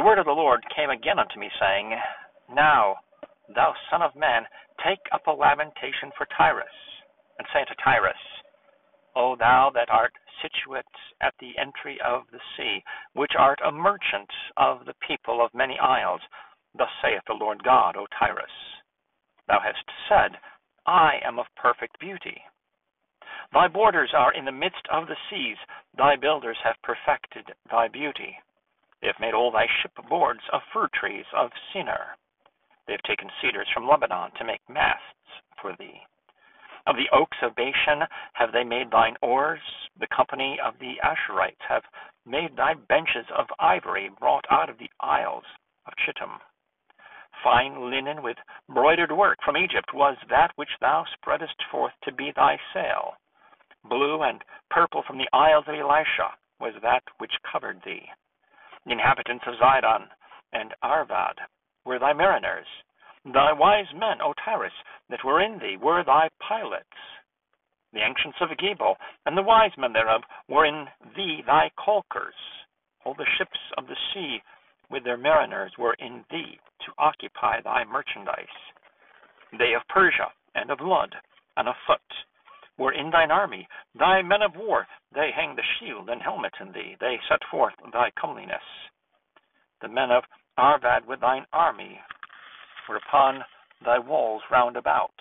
The word of the Lord came again unto me, saying, Now, thou son of man, take up a lamentation for Tyrus, and say unto Tyrus, O thou that art situate at the entry of the sea, which art a merchant of the people of many isles, thus saith the Lord God, O Tyrus, Thou hast said, I am of perfect beauty. Thy borders are in the midst of the seas, thy builders have perfected thy beauty. They have made all thy shipboards of fir trees of Senir. They have taken cedars from Lebanon to make masts for thee. Of the oaks of Bashan have they made thine oars. The company of the Ashurites have made thy benches of ivory brought out of the isles of Chittim. Fine linen with broidered work from Egypt was that which thou spreadest forth to be thy sail. Blue and purple from the isles of Elishah was that which covered thee. The inhabitants of Zidon and Arvad were thy mariners. Thy wise men, O Tyrus, that were in thee, were thy pilots. The ancients of Gebal and the wise men thereof were in thee thy caulkers. All the ships of the sea with their mariners were in thee to occupy thy merchandise. They of Persia and of Lud and of Phut were in thine army. Thy men of war, they hang the shield and helmet in thee. They set forth thy comeliness. The men of Arvad with thine army were upon thy walls round about.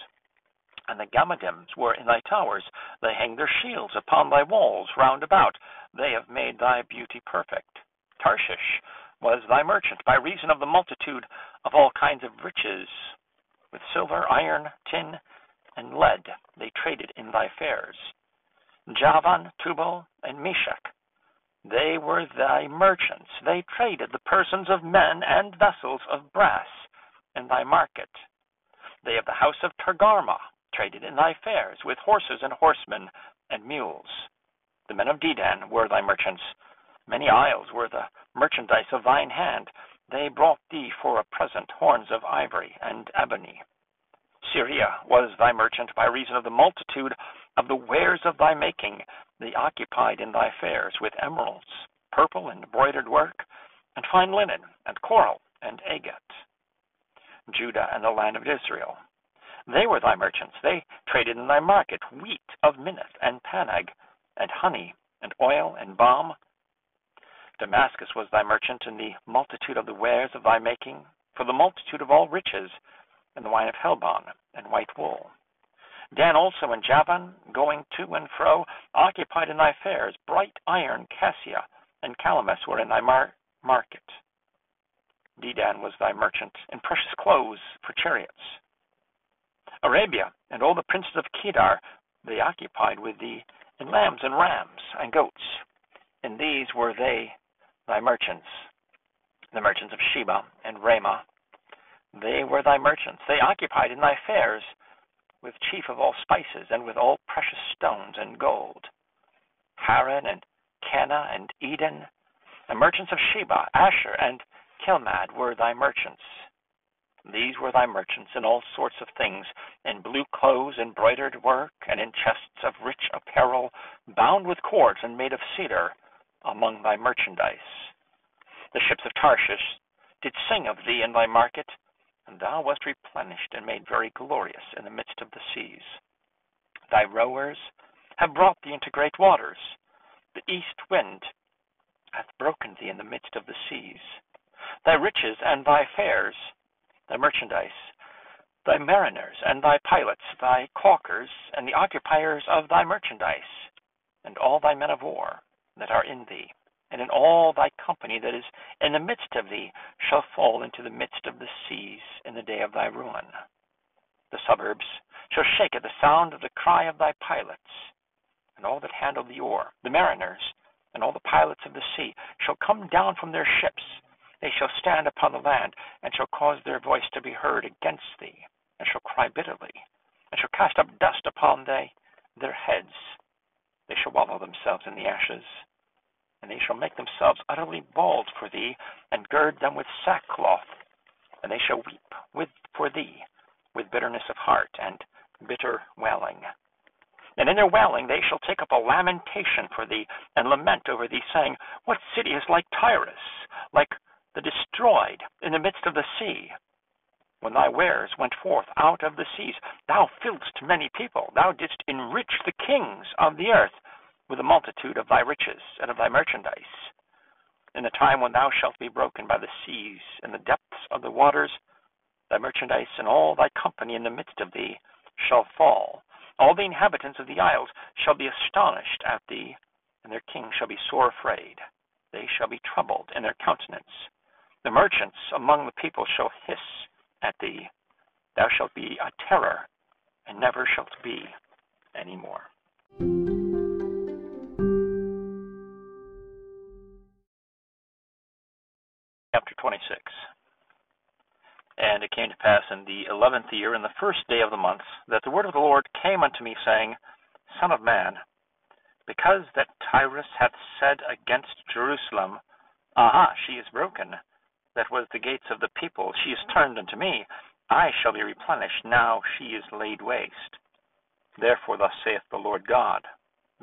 And the Gammadims were in thy towers. They hang their shields upon thy walls round about. They have made thy beauty perfect. Tarshish was thy merchant by reason of the multitude of all kinds of riches. With silver, iron, tin, and lead they traded in thy fairs. Javan, Tubal, and Meshech, they were thy merchants. They traded the persons of men and vessels of brass in thy market. They of the house of Togarmah traded in thy fairs with horses and horsemen and mules. The men of Dedan were thy merchants. Many isles were the merchandise of thine hand. They brought thee for a present horns of ivory and ebony. Syria was thy merchant by reason of the multitude of the wares of thy making. They occupied in thy fairs with emeralds, purple and broidered work, and fine linen, and coral, and agate. Judah and the land of Israel. They were thy merchants. They traded in thy market wheat of Minnith and Pannag, and honey, and oil, and balm. Damascus was thy merchant in the multitude of the wares of thy making, for the multitude of all riches, and the wine of Helbon, and white wool. Dan also and Javan, going to and fro, occupied in thy fairs. Bright iron, cassia, and calamus were in thy mar- market. Dedan was thy merchant, and precious clothes for chariots. Arabia and all the princes of Kedar they occupied with thee in lambs and rams and goats. In these were they thy merchants, the merchants of Sheba and Raamah. They were thy merchants. They occupied in thy fairs with chief of all spices and with all precious stones and gold. Haran and Canneh and Eden, the merchants of Sheba, Asshur and Chilmad were thy merchants. These were thy merchants in all sorts of things, in blue clothes, embroidered work, and in chests of rich apparel, bound with cords and made of cedar, among thy merchandise. The ships of Tarshish did sing of thee in thy market, and thou wast replenished and made very glorious in the midst of the seas. Thy rowers have brought thee into great waters. The east wind hath broken thee in the midst of the seas thy riches and thy fairs, thy merchandise, thy mariners and thy pilots, thy caulkers and the occupiers of thy merchandise, and all thy men of war that are in thee, and in all thy company that is in the midst of thee, shall fall into the midst of the seas in the day of thy ruin. The suburbs shall shake at the sound of the cry of thy pilots, and all that handle the oar, the mariners, and all the pilots of the sea shall come down from their ships they shall stand upon the land, and shall cause their voice to be heard against thee, and shall cry bitterly, and shall cast up dust upon they their heads. They shall wallow themselves in the ashes, and they shall make themselves utterly bald for thee, and gird them with sackcloth, and they shall weep with for thee with bitterness of heart and bitter wailing. And in their wailing they shall take up a lamentation for thee, and lament over thee, saying, What city is like Tyrus, like the destroyed in the midst of the sea. When thy wares went forth out of the seas, thou filledst many people, thou didst enrich the kings of the earth with a multitude of thy riches and of thy merchandise. In the time when thou shalt be broken by the seas and the depths of the waters, thy merchandise and all thy company in the midst of thee shall fall. All the inhabitants of the isles shall be astonished at thee, and their king shall be sore afraid. They shall be troubled in their countenance. The merchants among the people shall hiss at thee. Thou shalt be a terror, and never shalt be any more. 26 And it came to pass in the eleventh year, in the first day of the month, that the word of the Lord came unto me, saying, Son of man, because that Tyrus hath said against Jerusalem, Aha, she is broken, that was the gates of the people. She is turned unto me. I shall be replenished. Now she is laid waste. Therefore, thus saith the Lord God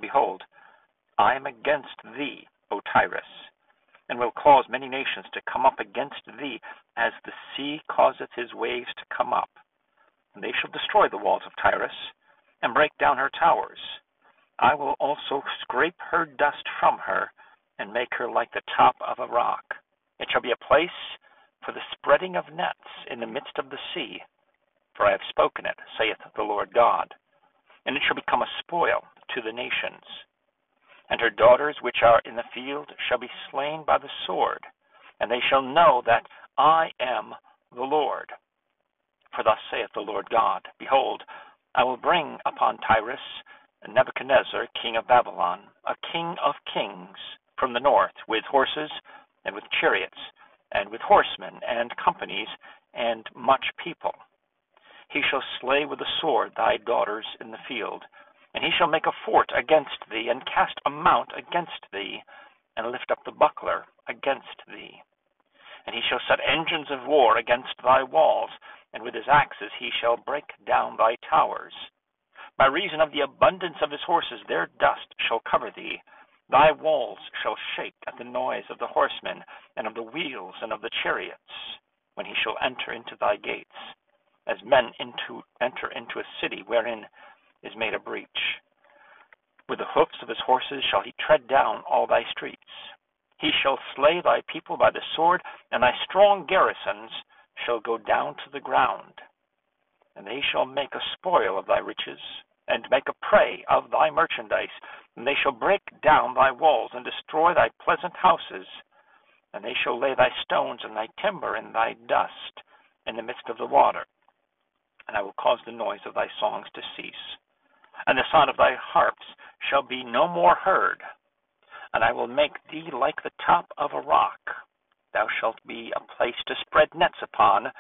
Behold, I am against thee, O Tyrus, and will cause many nations to come up against thee, as the sea causeth his waves to come up. And they shall destroy the walls of Tyrus, and break down her towers. I will also scrape her dust from her, and make her like the top of a rock. It shall be a place for the spreading of nets in the midst of the sea. For I have spoken it, saith the Lord God. And it shall become a spoil to the nations. And her daughters which are in the field shall be slain by the sword, and they shall know that I am the Lord. For thus saith the Lord God Behold, I will bring upon Tyrus Nebuchadnezzar, king of Babylon, a king of kings, from the north, with horses and with chariots, and with horsemen, and companies, and much people. He shall slay with the sword thy daughters in the field, and he shall make a fort against thee, and cast a mount against thee, and lift up the buckler against thee. And he shall set engines of war against thy walls, and with his axes he shall break down thy towers. By reason of the abundance of his horses, their dust shall cover thee, Thy walls shall shake at the noise of the horsemen, and of the wheels, and of the chariots, when he shall enter into thy gates, as men into, enter into a city wherein is made a breach. With the hoofs of his horses shall he tread down all thy streets. He shall slay thy people by the sword, and thy strong garrisons shall go down to the ground. And they shall make a spoil of thy riches, and make a prey of thy merchandise, and they shall break down thy walls, and destroy thy pleasant houses. And they shall lay thy stones and thy timber in thy dust in the midst of the water. And I will cause the noise of thy songs to cease, and the sound of thy harps shall be no more heard. And I will make thee like the top of a rock. Thou shalt be a place to spread nets upon.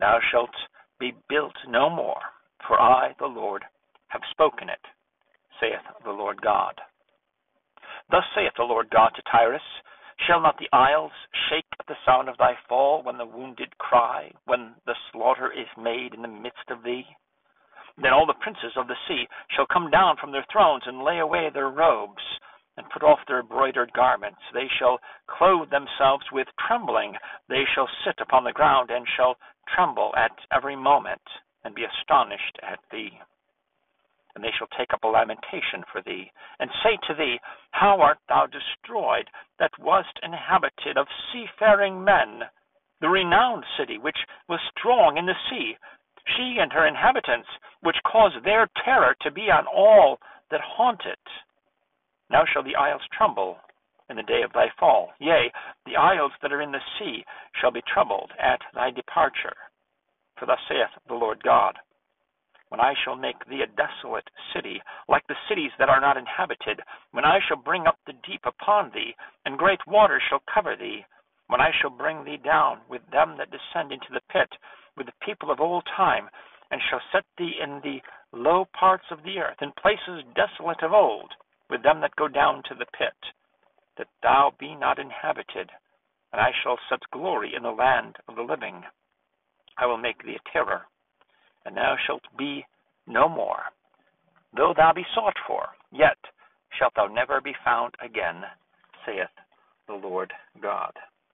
Thou shalt be built no more, for I, the Lord, have spoken it saith the Lord God. Thus saith the Lord God to Tyrus Shall not the isles shake at the sound of thy fall, when the wounded cry, when the slaughter is made in the midst of thee? Then all the princes of the sea shall come down from their thrones, and lay away their robes, and put off their embroidered garments. They shall clothe themselves with trembling. They shall sit upon the ground, and shall tremble at every moment, and be astonished at thee and they shall take up a lamentation for thee, and say to thee, How art thou destroyed, that wast inhabited of seafaring men, the renowned city, which was strong in the sea, she and her inhabitants, which caused their terror to be on all that haunt it. Now shall the isles tremble in the day of thy fall. Yea, the isles that are in the sea shall be troubled at thy departure. For thus saith the Lord God when I shall make thee a desolate city, like the cities that are not inhabited, when I shall bring up the deep upon thee, and great waters shall cover thee, when I shall bring thee down with them that descend into the pit, with the people of old time, and shall set thee in the low parts of the earth, in places desolate of old, with them that go down to the pit, that thou be not inhabited, and I shall set glory in the land of the living. I will make thee a terror and thou shalt be no more. Though thou be sought for, yet shalt thou never be found again, saith the Lord God.